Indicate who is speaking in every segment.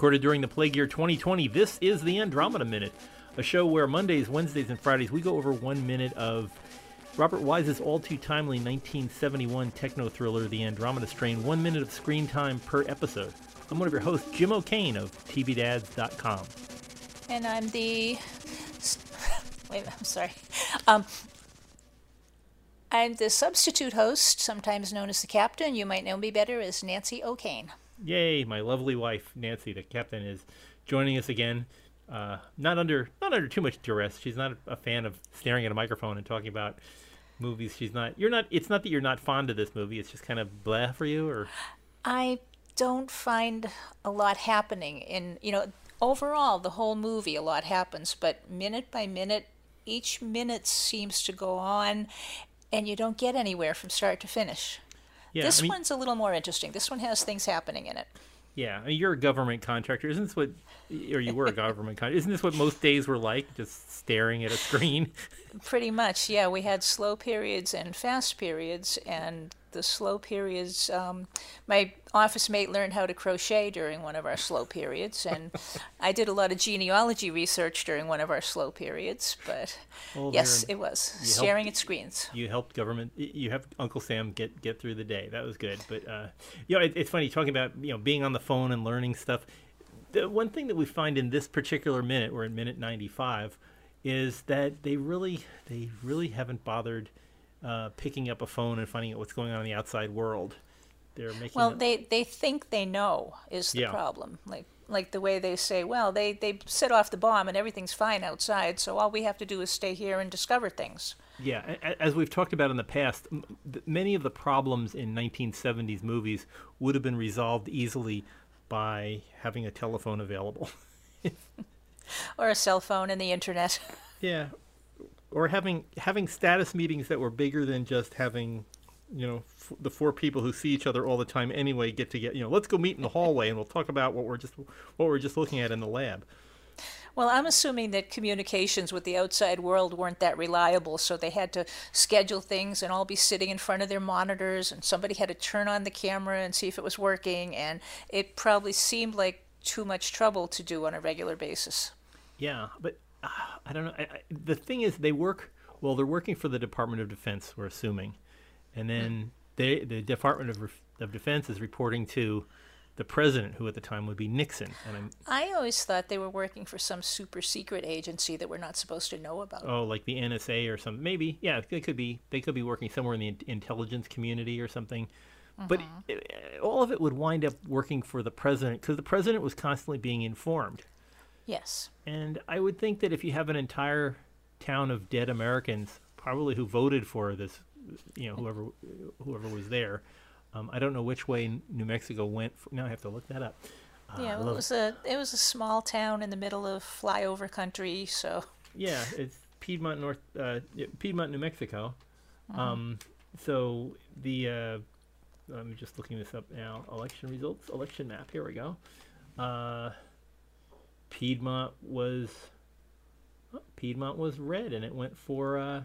Speaker 1: recorded during the plague year 2020. This is the Andromeda Minute, a show where Mondays, Wednesdays, and Fridays we go over one minute of Robert Wise's all too timely 1971 techno thriller, The Andromeda Strain, one minute of screen time per episode. I'm one of your hosts, Jim O'Kane of TVDads.com.
Speaker 2: And I'm the. Wait, I'm sorry. Um, I'm the substitute host, sometimes known as the captain. You might know me better as Nancy O'Kane.
Speaker 1: Yay, my lovely wife, Nancy, the captain, is joining us again. Uh, not under not under too much duress. She's not a fan of staring at a microphone and talking about movies. She's not. You're not. It's not that you're not fond of this movie. It's just kind of blah for you, or
Speaker 2: I don't find a lot happening in you know overall the whole movie. A lot happens, but minute by minute, each minute seems to go on, and you don't get anywhere from start to finish.
Speaker 1: Yeah.
Speaker 2: this
Speaker 1: I mean,
Speaker 2: one's a little more interesting. This one has things happening in it.
Speaker 1: yeah. I mean, you're a government contractor. Isn't this what? Or you were a government contractor. Isn't this what most days were like? Just staring at a screen.
Speaker 2: Pretty much, yeah. We had slow periods and fast periods, and the slow periods. Um, my office mate learned how to crochet during one of our slow periods, and I did a lot of genealogy research during one of our slow periods. But
Speaker 1: Well,
Speaker 2: yes, it was staring
Speaker 1: helped-
Speaker 2: at screens.
Speaker 1: you helped government you have uncle sam get get through the day that was good but uh you know it, it's funny talking about you know being on the phone and learning stuff the one thing that we find in this particular minute we're in minute 95 is that they really they really haven't bothered uh, picking up a phone and finding out what's going on in the outside world they're making
Speaker 2: Well,
Speaker 1: it-
Speaker 2: they they think they know is the
Speaker 1: Yeah.
Speaker 2: problem. Like like the way they say, well, they they set off the bomb and everything's fine outside, so all we have to do is stay here and discover things.
Speaker 1: Yeah, as we've talked about in the past, many of the problems in 1970s movies would have been resolved easily by having a telephone available.
Speaker 2: Or a cell phone and the internet.
Speaker 1: yeah, or having having status meetings that were bigger than just having, you know, f- the four people who see each other all the time anyway get to get, you know, let's go meet in the hallway and we'll talk about what we're just what we're just looking at in the lab.
Speaker 2: Well, I'm assuming that communications with the outside world weren't that reliable, so they had to schedule things and all be sitting in front of their monitors, and somebody had to turn on the camera and see if it was working, and it probably seemed like too much trouble to do on a regular basis.
Speaker 1: Yeah, but I don't know. I, I, the thing is, they work well. They're working for the Department of Defense. We're assuming, and then they, the Department of, of Defense is reporting to the president, who at the time would be Nixon. And I'm
Speaker 2: I always thought they were working for some super secret agency that we're not supposed to know about.
Speaker 1: oh, like the NSA or something. Maybe, yeah, they could be. They could be working somewhere in the intelligence community or something. But uh, all of it would wind up working for the president because the president was constantly being informed.
Speaker 2: Yes.
Speaker 1: And I would think that if you have an entire town of dead Americans, probably who voted for this, you know, whoever whoever was there, um, I don't know which way New Mexico went. For, now I have to look that up. Uh,
Speaker 2: yeah, well, it was a it was a small town in the middle of flyover country, so
Speaker 1: yeah, it's Piedmont, North uh, Piedmont, New Mexico. Um, so the uh, I'm just looking this up now. Election results, election map. Here we go. Uh, Piedmont was Piedmont was red, and it went for uh,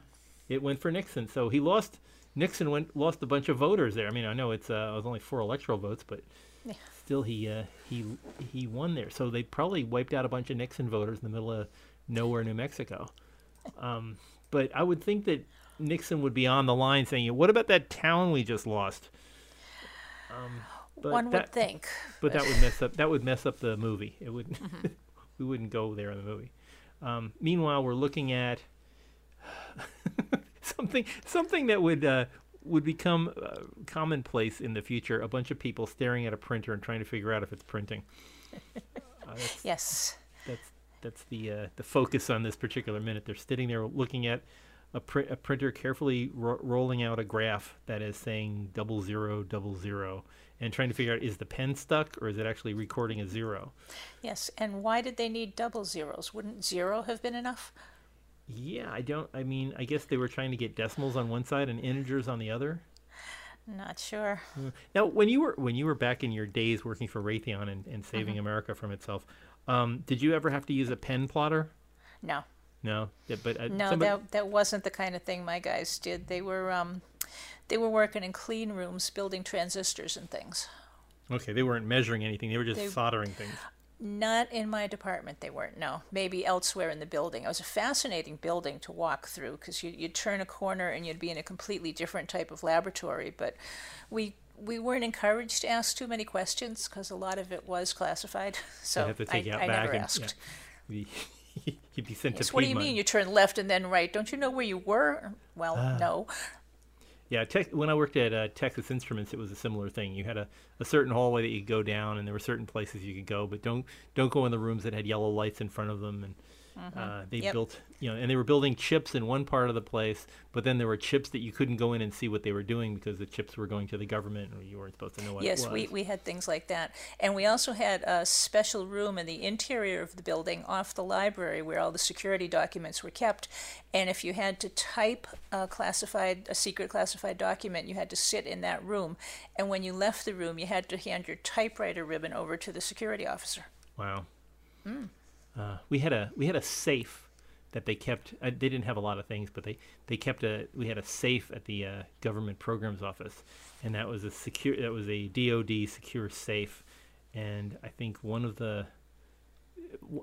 Speaker 1: it went for Nixon. So he lost. Nixon went lost a bunch of voters there. I mean, I know it's uh, it was only four electoral votes, but
Speaker 2: Yeah.
Speaker 1: still he uh, he he won there. So they probably wiped out a bunch of Nixon voters in the middle of nowhere, New Mexico. Um, but I would think that Nixon would be on the line saying, "What about that town we just lost?" Um, but
Speaker 2: one
Speaker 1: that,
Speaker 2: would think.
Speaker 1: but that would mess up that would mess up the movie. It would we wouldn't go there in the movie. Um, meanwhile, we're looking at something something that would uh, would become uh, commonplace in the future. A bunch of people staring at a printer and trying to figure out if it's printing. Uh, that's,
Speaker 2: Yes.
Speaker 1: that's that's the uh, the focus on this particular minute. They're sitting there looking at a, pr- a printer carefully ro- rolling out a graph that is saying double zero double zero and trying to figure out is the pen stuck or is it actually recording a zero.
Speaker 2: Yes. And why did they need double zeros? Wouldn't zero have been enough?
Speaker 1: Yeah, I don't. I mean, I guess they were trying to get decimals on one side and integers on the other.
Speaker 2: Not sure.
Speaker 1: Now, when you were when you were back in your days working for Raytheon and, and saving America from itself, um, did you ever have to use a pen plotter?
Speaker 2: No.
Speaker 1: No, yeah, but uh,
Speaker 2: No,
Speaker 1: somebody-
Speaker 2: that that wasn't the kind of thing my guys did. They were um they were working in clean rooms building transistors and things.
Speaker 1: okay, they weren't measuring anything; they were just
Speaker 2: they-
Speaker 1: soldering things.
Speaker 2: Not in my department, they weren't. No, maybe elsewhere in the building. It was a fascinating building to walk through because you, you'd turn a corner and you'd be in a completely different type of laboratory. But we we weren't encouraged to ask too many questions because a lot of it was classified. So
Speaker 1: I'd have to take
Speaker 2: I, I
Speaker 1: back
Speaker 2: never
Speaker 1: and
Speaker 2: asked.
Speaker 1: yeah, you'd be sent
Speaker 2: Yes,
Speaker 1: to
Speaker 2: what do you mean you turn left and then right? Don't you know where you were? Well,
Speaker 1: Ah.
Speaker 2: no.
Speaker 1: Yeah, tech, when I worked at uh, Texas Instruments, it was a similar thing. You had a, a certain hallway that you could go down, and there were certain places you could go, but don't don't go in the rooms that had yellow lights in front of them. And uh, they
Speaker 2: Yep.
Speaker 1: built, you know, and they were building chips in one part of the place, but then there were chips that you couldn't go in and see what they were doing because the chips were going to the government, or you weren't supposed to know what
Speaker 2: Yes, we, we had things like that. And we also had a special room in the interior of the building off the library where all the security documents were kept. And if you had to type a classified, a secret classified document, you had to sit in that room. And when you left the room, you had to hand your typewriter ribbon over to the security officer.
Speaker 1: Wow.
Speaker 2: Hmm.
Speaker 1: Uh, we had a we had a safe that they kept. Uh, they didn't have a lot of things, but they they kept a. We had a safe at the uh, government programs office, and that was a secure. That was a DoD secure safe, and I think one of the.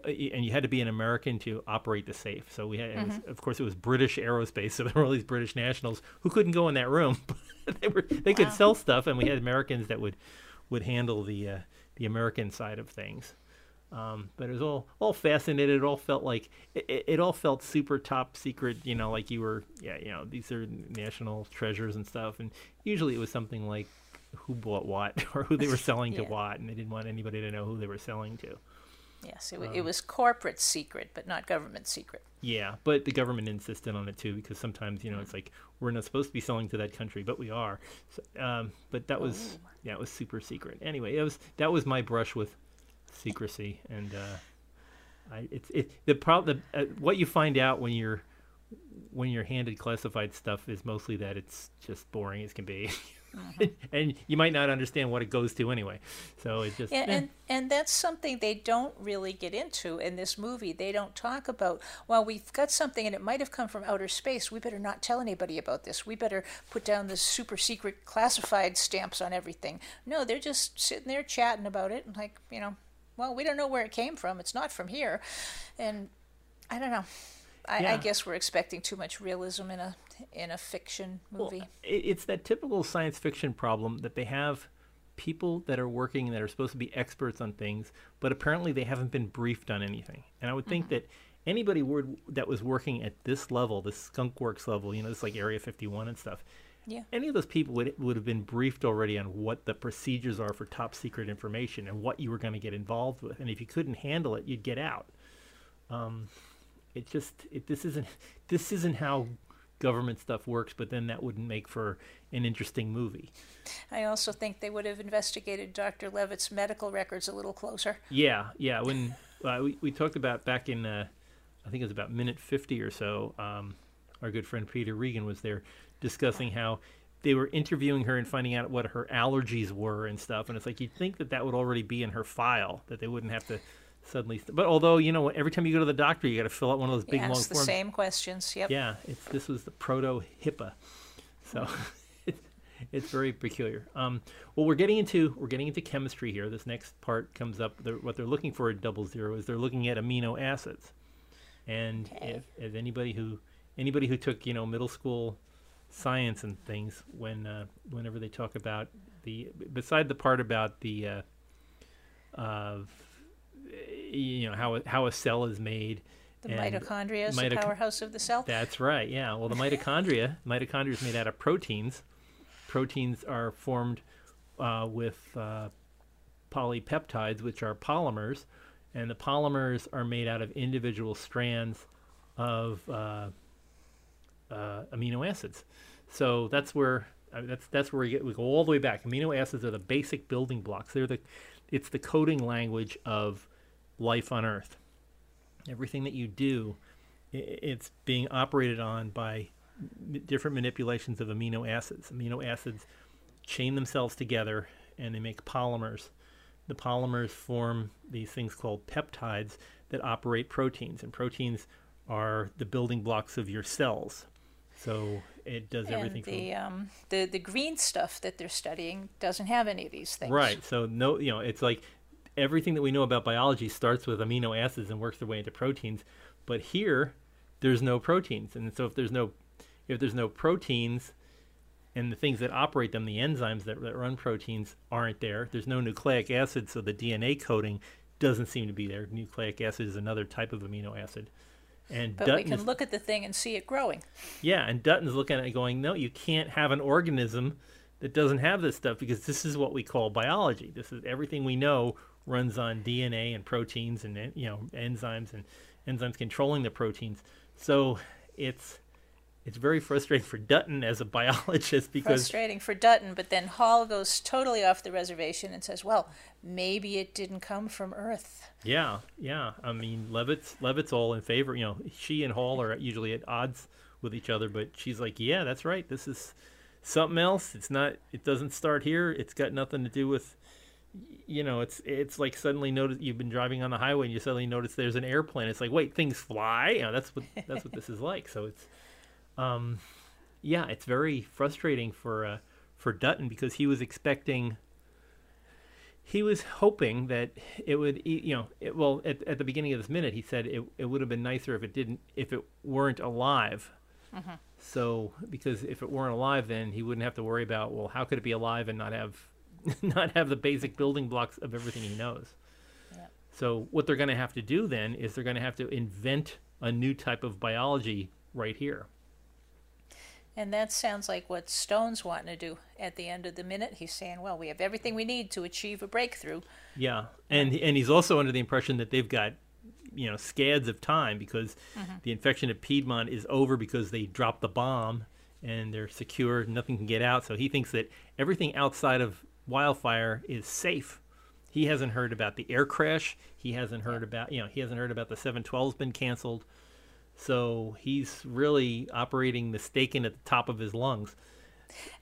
Speaker 1: And you had to be an American to operate the safe. So we had, it was, of course, it was British aerospace. So there were all these British nationals who couldn't go in that room. but they were they could
Speaker 2: Wow.
Speaker 1: sell stuff, and we had Americans that would would handle the uh, the American side of things. Um, but it was all all fascinated. It all felt like it, it, all felt super top secret. You know, like you were yeah, you know, these are national treasures and stuff. And usually it was something like who bought what or who they were selling to what, and they didn't want anybody to know who they were selling to.
Speaker 2: Yes, it, wa it was corporate secret, but not government secret.
Speaker 1: Yeah, but the government insisted on it too because sometimes you know it's like we're not supposed to be selling to that country, but we are. So, um, but that was yeah, it was super secret. Anyway, it was that was my brush with secrecy, and uh, I it's it the problem uh, what you find out when you're when you're handed classified stuff is mostly that it's just boring as can be. and you might not understand what it goes to anyway. So it just
Speaker 2: Yeah,
Speaker 1: eh.
Speaker 2: and and that's something they don't really get into in this movie. They don't talk about, well, we've got something and it might have come from outer space. We better not tell anybody about this. We better put down the super secret classified stamps on everything. No, they're just sitting there chatting about it and like, you know, well, we don't know where it came from. It's not from here. And I don't know. I, I guess we're expecting too much realism in a in a fiction movie.
Speaker 1: Well, it's that typical science fiction problem that they have people that are working that are supposed to be experts on things, but apparently they haven't been briefed on anything. And I would think mm-hmm. that anybody would, that was working at this level, this Skunk Works level, you know, it's like Area 51 and stuff.
Speaker 2: Yeah.
Speaker 1: Any of those people would would have been briefed already on what the procedures are for top secret information and what you were going to get involved with. And if you couldn't handle it, you'd get out. Um, it just it, this isn't this isn't how government stuff works. But then that wouldn't make for an interesting movie.
Speaker 2: I also think they would have investigated Dr. Levitt's medical records a little closer.
Speaker 1: Yeah, yeah. When uh, we we talked about back in, uh, I think it was about minute fifty or so. Um, our good friend Peter Regan was there discussing how they were interviewing her and finding out what her allergies were and stuff. And it's like you'd think that that would already be in her file that they wouldn't have to suddenly. St- but although you know, every time you go to the doctor, you got to fill out one of those big long
Speaker 2: Ask the
Speaker 1: forms.
Speaker 2: same questions. Yep.
Speaker 1: Yeah, it's this was the proto HIPAA, so it's, it's very peculiar. Um, well, we're getting into we're getting into chemistry here. This next part comes up. They're, what they're looking for at double zero is they're looking at amino acids, and
Speaker 2: Okay.
Speaker 1: if, if anybody who anybody who took you know middle school science and things when uh, whenever they talk about the beside the part about the uh, of you know how a- how a cell is made
Speaker 2: The mitochondria is the powerhouse of the cell.
Speaker 1: that's right. Yeah. Well, the mitochondria, mitochondria is made out of proteins. Proteins are formed uh, with uh, polypeptides, which are polymers, and the polymers are made out of individual strands of uh, uh, amino acids. So that's where I mean, that's that's where we get we go all the way back. Amino acids are the basic building blocks. They're the it's the coding language of life on Earth. Everything that you do it's being operated on by different manipulations of amino acids. Amino acids chain themselves together and they make polymers. The polymers form these things called peptides that operate proteins, and proteins are the building blocks of your cells. So it does everything
Speaker 2: and the um, the the green stuff that they're studying doesn't have any of these things.
Speaker 1: right. So no, you know, it's like everything that we know about biology starts with amino acids and works their way into proteins. But here, there's no proteins, and so if there's no if there's no proteins, and the things that operate them, the enzymes that, that run proteins, aren't there. There's no nucleic acid, so the DNA coding doesn't seem to be there. Nucleic acid is another type of amino acid. And
Speaker 2: But
Speaker 1: Dutton
Speaker 2: we can
Speaker 1: is-
Speaker 2: look at the thing and see it growing.
Speaker 1: yeah, and Dutton's looking at it going, no, you can't have an organism that doesn't have this stuff because this is what we call biology. This is everything we know runs on DNA and proteins and you know enzymes and enzymes controlling the proteins. So it's it's very frustrating for Dutton as a biologist because
Speaker 2: Frustrating for Dutton, but then Hall goes totally off the reservation and says, well, maybe it didn't come from Earth.
Speaker 1: yeah, yeah. I mean, Levitt's Levitt's all in favor. You know, she and Hall are usually at odds with each other, but she's like, yeah, that's right. This is something else. It's not. It doesn't start here. It's got nothing to do with. You know, it's it's like suddenly notice you've been driving on the highway and you suddenly notice there's an airplane. It's like, wait, things fly. You know, that's what that's what this is like. So it's, um, yeah, it's very frustrating for uh, for Dutton because he was expecting he was hoping that it would you know it, well at, at the beginning of this minute he said it, it would have been nicer if it didn't if it weren't alive. So because if it weren't alive then he wouldn't have to worry about well how could it be alive and not have not have the basic building blocks of everything he knows? So what they're going to have to do then is they're going to have to invent a new type of biology right here
Speaker 2: And that sounds like what Stone's wanting to do at the end of the minute. He's saying, well, we have everything we need to achieve a breakthrough.
Speaker 1: Yeah, and and he's also under the impression that they've got, you know, scads of time because mm-hmm. the infection at Piedmont is over because they dropped the bomb and they're secure, nothing can get out. So he thinks that everything outside of wildfire is safe. He hasn't heard about the air crash. He hasn't heard about, you know, he hasn't heard about the 712's been canceled. So he's really operating the stake in at the top of his lungs.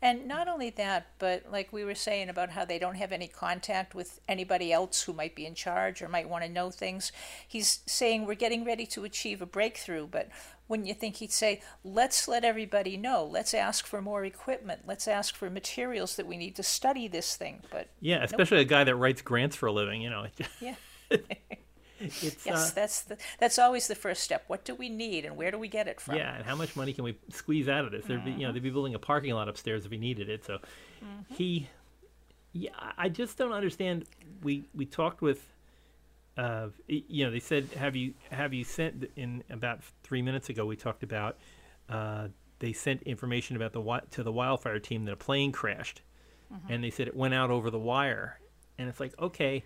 Speaker 2: And not only that, but like we were saying about how they don't have any contact with anybody else who might be in charge or might want to know things, he's saying we're getting ready to achieve a breakthrough. But wouldn't you think he'd say, let's let everybody know, let's ask for more equipment, let's ask for materials that we need to study this thing? But
Speaker 1: Yeah, especially a guy that writes grants for a living, you know.
Speaker 2: yeah.
Speaker 1: It's
Speaker 2: Yes,
Speaker 1: uh,
Speaker 2: that's the, that's always the first step. What do we need, and where do we get it from?
Speaker 1: Yeah, and how much money can we squeeze out of this? There'd be, you know, they'd be building a parking lot upstairs if we needed it. So he, yeah, I just don't understand. We we talked with, uh, you know, they said have you have you sent in about three minutes ago? We talked about, uh, they sent information about the to the wildfire team that a plane crashed, and they said it went out over the wire, and it's like okay,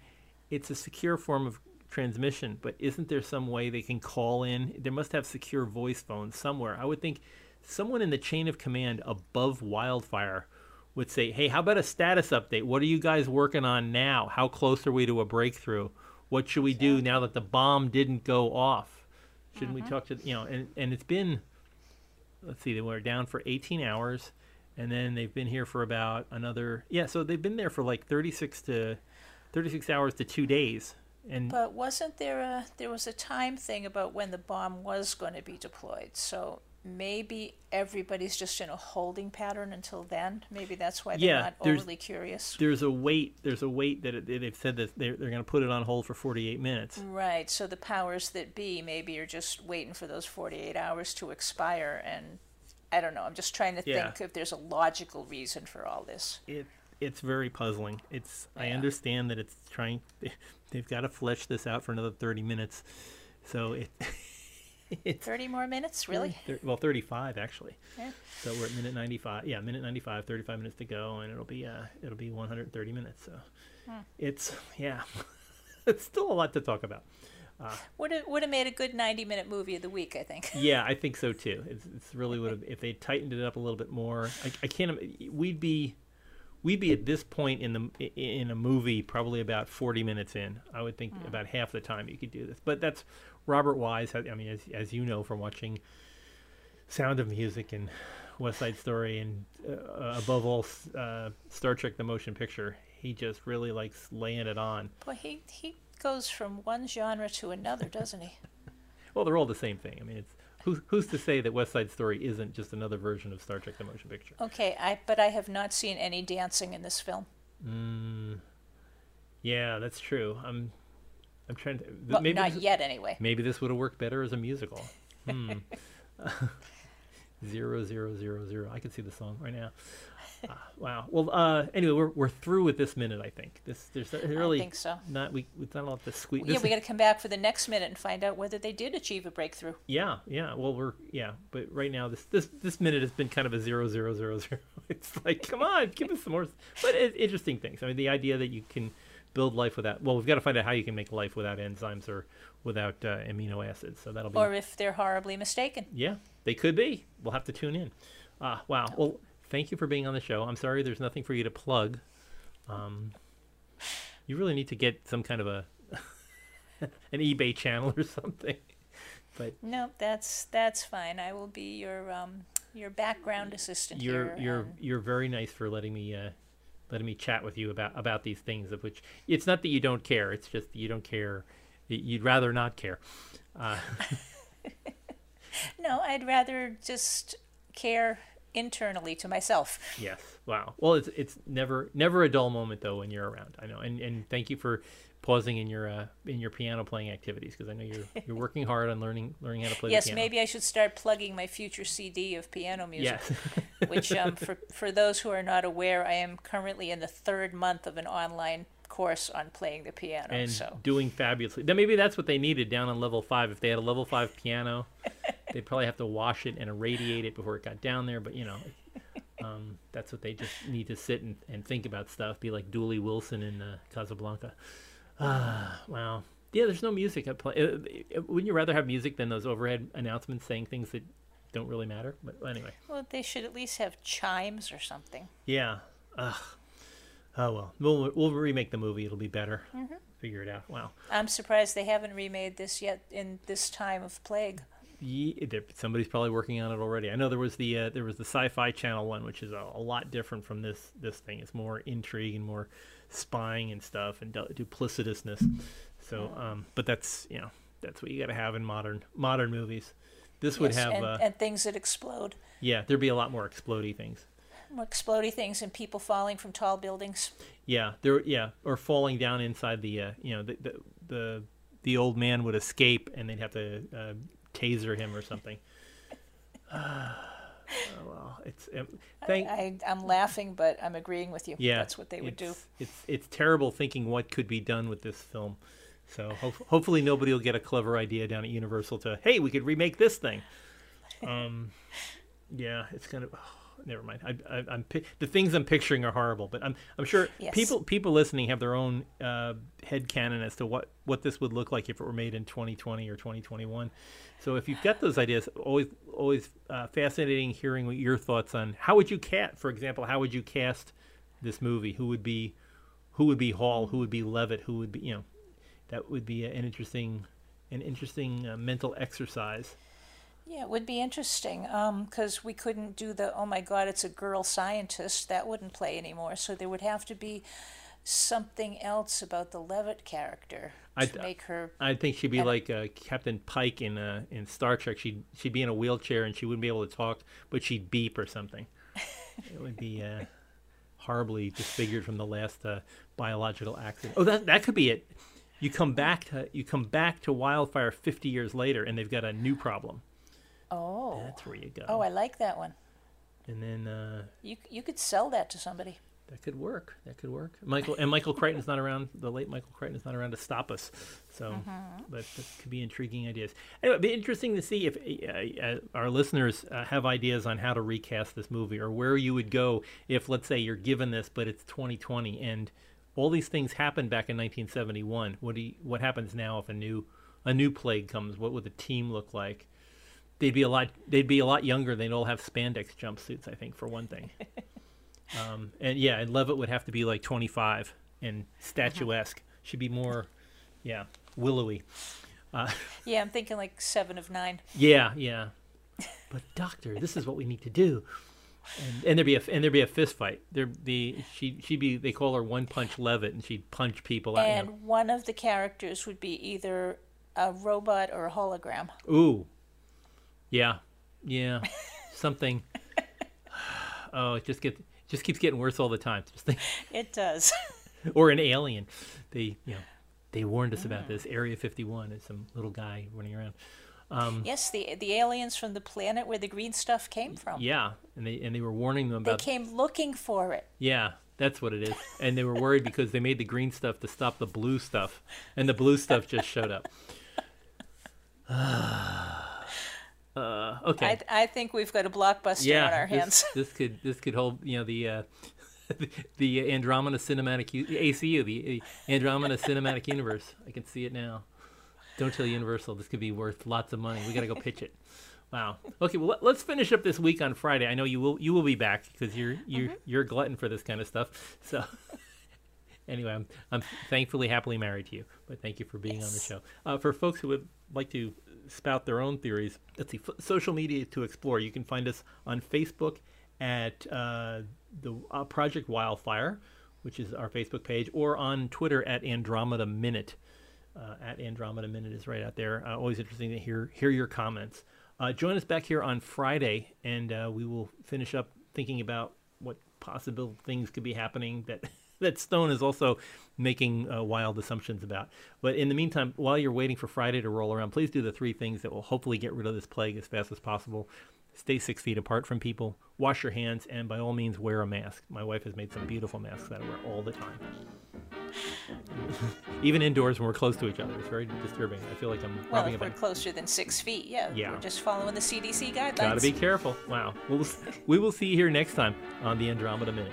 Speaker 1: it's a secure form of transmission, but isn't there some way they can call in? They must have secure voice phones somewhere. I would think someone in the chain of command above wildfire would say, "Hey, how about a status update? What are you guys working on now? How close are we to a breakthrough? What should we do now that the bomb didn't go off? Shouldn't we mm-hmm. talk to you know?" And and it's been, let's see, they were down for 18 hours, and then they've been here for about another yeah. So they've been there for like 36 to 36 hours to two days. And
Speaker 2: But wasn't there a there was a time thing about when the bomb was going to be deployed? So maybe everybody's just in a holding pattern until then. Maybe that's why they're
Speaker 1: Yeah,
Speaker 2: not overly curious.
Speaker 1: there's a wait. There's a wait that it, they've said that they're, they're going to put it on hold for 48 minutes.
Speaker 2: Right. So the powers that be maybe are just waiting for those 48 hours to expire and I don't know. I'm just trying to
Speaker 1: Yeah.
Speaker 2: think if there's a logical reason for all this.
Speaker 1: It it's very puzzling. It's I understand that it's trying. They've got to flesh this out for another 30 minutes. So it it's
Speaker 2: 30 more minutes, really?
Speaker 1: thir- well 35 actually.
Speaker 2: Yeah.
Speaker 1: So we're at minute 95. Yeah, minute 95, 35 minutes to go, and it'll be uh it'll be 130 minutes. So
Speaker 2: Hmm.
Speaker 1: it's yeah, it's still a lot to talk about.
Speaker 2: Would have would have made a good 90 minute movie of the week, I think.
Speaker 1: Yeah, I think so too. It's, it's really would have if they tightened it up a little bit more. I, I can't. We'd be we'd be at this point in the in a movie probably about forty minutes in. I would think about half the time you could do this. But that's Robert Wise. I I mean, as as you know from watching Sound of Music and West Side Story, and uh, above all, uh, Star Trek: The Motion Picture. He just really likes laying it on.
Speaker 2: Boy, he he goes from one genre to another, doesn't he?
Speaker 1: Well, they're all the same thing. I mean, it's who's who's to say that West Side Story isn't just another version of Star Trek: The Motion Picture?
Speaker 2: Okay, I but I have not seen any dancing in this film.
Speaker 1: Mm, Yeah, that's true. I'm I'm trying to.
Speaker 2: Well,
Speaker 1: maybe
Speaker 2: not
Speaker 1: this,
Speaker 2: yet, anyway.
Speaker 1: maybe this would have worked better as a musical. Hmm. zero zero zero zero. I can see the song right now. Uh, wow. Well, uh, anyway, we're we're through with this minute. I think this there's really
Speaker 2: I think so.
Speaker 1: not we we've done a lot to squeeze.
Speaker 2: yeah, we got to come back for the next minute and find out whether they did achieve a breakthrough.
Speaker 1: Yeah, yeah. Well, we're yeah, but right now this this this minute has been kind of a zero zero zero zero. It's like, come on, give us some more. But it, interesting things. I mean, the idea that you can build life without. Well, we've got to find out how you can make life without enzymes or without uh, amino acids. So that'll be.
Speaker 2: Or if they're horribly mistaken.
Speaker 1: yeah, they could be. We'll have to tune in. Uh, wow. Well, thank you for being on the show. I'm sorry there's nothing for you to plug. Um, you really need to get some kind of a an eBay channel or something. But
Speaker 2: No, that's that's fine. I will be your um your background assistant
Speaker 1: you're
Speaker 2: here.
Speaker 1: you're you're very nice for letting me uh, letting me chat with you about about these things of which it's not that you don't care it's just you don't care you'd rather not care uh,
Speaker 2: No, I'd rather just care internally to myself.
Speaker 1: yes wow well it's it's never never a dull moment though when you're around I know and and thank you for pausing in your uh, in your piano playing activities because I know you're you're working hard on learning learning how to play
Speaker 2: yes,
Speaker 1: the piano Yes,
Speaker 2: maybe I should start plugging my future CD of piano music.
Speaker 1: yes
Speaker 2: which um, for for those who are not aware, I am currently in the third month of an online course on playing the piano.
Speaker 1: and
Speaker 2: so
Speaker 1: doing fabulously. Then maybe that's what they needed down on level five. If they had a level five piano, they'd probably have to wash it and irradiate it before it got down there. But you know, um, that's what they just need to sit and, and think about stuff. Be like Dooley Wilson in uh, Casablanca. Ah, wow. Yeah, there's no music. At play. Uh, uh, wouldn't you rather have music than those overhead announcements saying things that don't really matter? But anyway,
Speaker 2: well, they should at least have chimes or something.
Speaker 1: yeah. Ugh. Oh well, we'll we'll remake the movie. It'll be better. Figure it out. Wow.
Speaker 2: I'm surprised they haven't remade this yet in this time of plague.
Speaker 1: Ye somebody's probably working on it already. I know there was the uh, there was the Sci-Fi Channel one, which is a, a lot different from this this thing. It's more intrigue and more spying and stuff and du- duplicitousness. So, um, but that's you know that's what you got to have in modern modern movies. This would
Speaker 2: Yes,
Speaker 1: have
Speaker 2: and,
Speaker 1: uh,
Speaker 2: and things that explode,
Speaker 1: yeah, there'd be a lot more explodey things.
Speaker 2: more explodey things, and people falling from tall buildings.
Speaker 1: Yeah, there yeah, or falling down inside the uh, you know the, the the the old man would escape and they'd have to uh, taser him or something. oh, well, it's um, thank
Speaker 2: I, I'm laughing, but I'm agreeing with you.
Speaker 1: yeah,
Speaker 2: that's what they would do.
Speaker 1: it's- It's terrible thinking what could be done with this film. So ho- hopefully nobody will get a clever idea down at Universal to hey we could remake this thing. Um, yeah, it's gonna. Never mind. I, I, I'm the things I'm picturing are horrible, but I'm I'm sure
Speaker 2: Yes.
Speaker 1: people people listening have their own uh, head canon as to what what this would look like if it were made in 2020 or 2021. So if you've got those ideas, always always uh, fascinating hearing what your thoughts on how would you cast, for example, how would you cast this movie? Who would be who would be Hall? Who would be Levitt? Who would be you know that would be an interesting an interesting uh, mental exercise.
Speaker 2: Yeah, it would be interesting because we couldn't do the oh my god, it's a girl scientist. That wouldn't play anymore. So there would have to be something else about the Levitt character to make her.
Speaker 1: I think she'd be
Speaker 2: And-
Speaker 1: like uh, Captain Pike in uh, in Star Trek. She'd she'd be in a wheelchair and she wouldn't be able to talk, but she'd beep or something. it would be uh, horribly disfigured from the last uh, biological accident. Oh, that that could be it. You come back to you come back to Wildfire 50 years later, and they've got a new problem.
Speaker 2: Oh,
Speaker 1: That's where you go.
Speaker 2: oh, I like that one.
Speaker 1: and then uh,
Speaker 2: You you could sell that to somebody.
Speaker 1: that could work. That could work. Michael and Michael Crichton's not around. The late Michael Crichton is not around to stop us. So, but that could be intriguing ideas. Anyway, it'd be interesting to see if uh, uh, our listeners uh, have ideas on how to recast this movie or where you would go if, let's say, you're given this, but it's 2020 and all these things happened back in 1971. What do you, what happens now if a new a new plague comes? What would the team look like? They'd be a lot. They'd be a lot younger. They'd all have spandex jumpsuits, I think, for one thing. Um, and yeah, and Levitt would have to be like 25 and statuesque. Should be more, yeah, willowy.
Speaker 2: Yeah, I'm thinking like seven of nine.
Speaker 1: Yeah, yeah. But doctor, this is what we need to do. And, and there'd be a and there'd be a fist fight. There the she she'd be they call her one punch Levitt, and she'd punch people out.
Speaker 2: And one of the characters would be either a robot or a hologram.
Speaker 1: Ooh, yeah, yeah, something. Oh, it just gets just keeps getting worse all the time. Just think,
Speaker 2: It does.
Speaker 1: or an alien. They, you know, they warned us about this. Area 51 is some little guy running around. Um,
Speaker 2: yes, the the aliens from the planet where the green stuff came from.
Speaker 1: Yeah, and they and they were warning them about.
Speaker 2: They came looking for it.
Speaker 1: Yeah, that's what it is. And they were worried because they made the green stuff to stop the blue stuff, and the blue stuff just showed up. uh, okay.
Speaker 2: I, I think we've got a blockbuster
Speaker 1: yeah,
Speaker 2: on our
Speaker 1: this-
Speaker 2: hands.
Speaker 1: This, could this could hold you know the uh, the Andromeda Cinematic U- ACU the Andromeda Cinematic Universe. I can see it now. Don't tell Universal this could be worth lots of money. We got to go pitch it. Wow. Okay. Well, let- let's finish up this week on Friday. I know you will you will be back because you're you're
Speaker 2: Mm-hmm.
Speaker 1: you're a glutton for this kind of stuff. So. Anyway, I'm, I'm thankfully happily married to you, but thank you for being on the show. Uh, for folks who would like to spout their own theories, let's see, f- social media to explore. You can find us on Facebook at uh, the uh, Project Wildfire, which is our Facebook page, or on Twitter at Andromeda Minute. Uh, at Andromeda Minute is right out there. Uh, always interesting to hear hear your comments. Uh, join us back here on Friday, and uh, we will finish up thinking about what possible things could be happening that that Stone is also making uh, wild assumptions about. But in the meantime, while you're waiting for Friday to roll around, please do the three things that will hopefully get rid of this plague as fast as possible. Stay six feet apart from people, wash your hands, and by all means, wear a mask. My wife has made some beautiful masks that I wear all the time. Even indoors when we're close to each other. It's very disturbing. I feel like I'm
Speaker 2: Well,
Speaker 1: robbing
Speaker 2: if we're
Speaker 1: bank.
Speaker 2: closer than six feet, yeah,
Speaker 1: Yeah.
Speaker 2: we're just following the CDC guidelines.
Speaker 1: Gotta be careful. Wow. We'll, we will see you here next time on the Andromeda Minute.